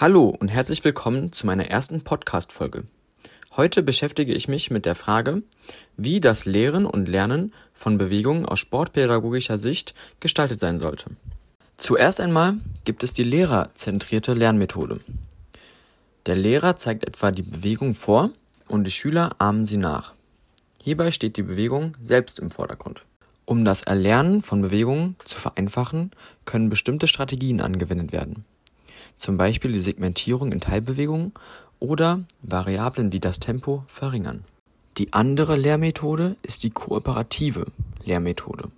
Hallo und herzlich willkommen zu meiner ersten Podcast-Folge. Heute beschäftige ich mich mit der Frage, wie das Lehren und Lernen von Bewegungen aus sportpädagogischer Sicht gestaltet sein sollte. Zuerst einmal gibt es die lehrerzentrierte Lernmethode. Der Lehrer zeigt etwa die Bewegung vor und die Schüler ahmen sie nach. Hierbei steht die Bewegung selbst im Vordergrund. Um das Erlernen von Bewegungen zu vereinfachen, können bestimmte Strategien angewendet werden zum Beispiel die Segmentierung in Teilbewegungen oder Variablen wie das Tempo verringern. Die andere Lehrmethode ist die kooperative Lehrmethode.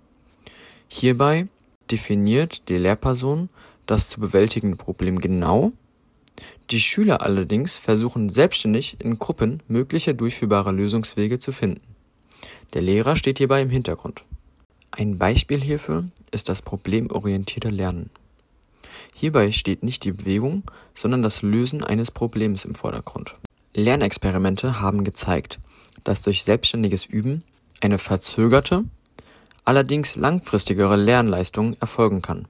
Hierbei definiert die Lehrperson das zu bewältigende Problem genau, die Schüler allerdings versuchen selbstständig in Gruppen mögliche durchführbare Lösungswege zu finden. Der Lehrer steht hierbei im Hintergrund. Ein Beispiel hierfür ist das problemorientierte Lernen. Hierbei steht nicht die Bewegung, sondern das Lösen eines Problems im Vordergrund. Lernexperimente haben gezeigt, dass durch selbstständiges Üben eine verzögerte, allerdings langfristigere Lernleistung erfolgen kann.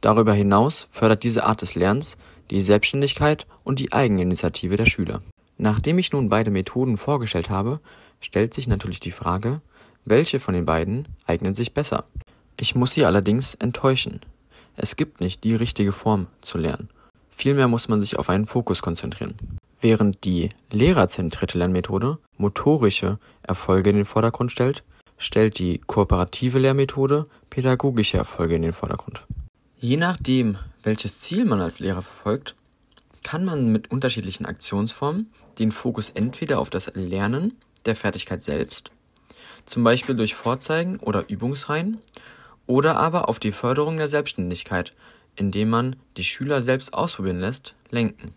Darüber hinaus fördert diese Art des Lernens die Selbstständigkeit und die Eigeninitiative der Schüler. Nachdem ich nun beide Methoden vorgestellt habe, stellt sich natürlich die Frage, welche von den beiden eignet sich besser. Ich muss Sie allerdings enttäuschen. Es gibt nicht die richtige Form zu lernen. Vielmehr muss man sich auf einen Fokus konzentrieren. Während die lehrerzentrierte Lernmethode motorische Erfolge in den Vordergrund stellt, stellt die kooperative Lehrmethode pädagogische Erfolge in den Vordergrund. Je nachdem, welches Ziel man als Lehrer verfolgt, kann man mit unterschiedlichen Aktionsformen den Fokus entweder auf das Erlernen der Fertigkeit selbst, zum Beispiel durch Vorzeigen oder Übungsreihen, oder aber auf die Förderung der Selbstständigkeit, indem man die Schüler selbst ausprobieren lässt, lenken.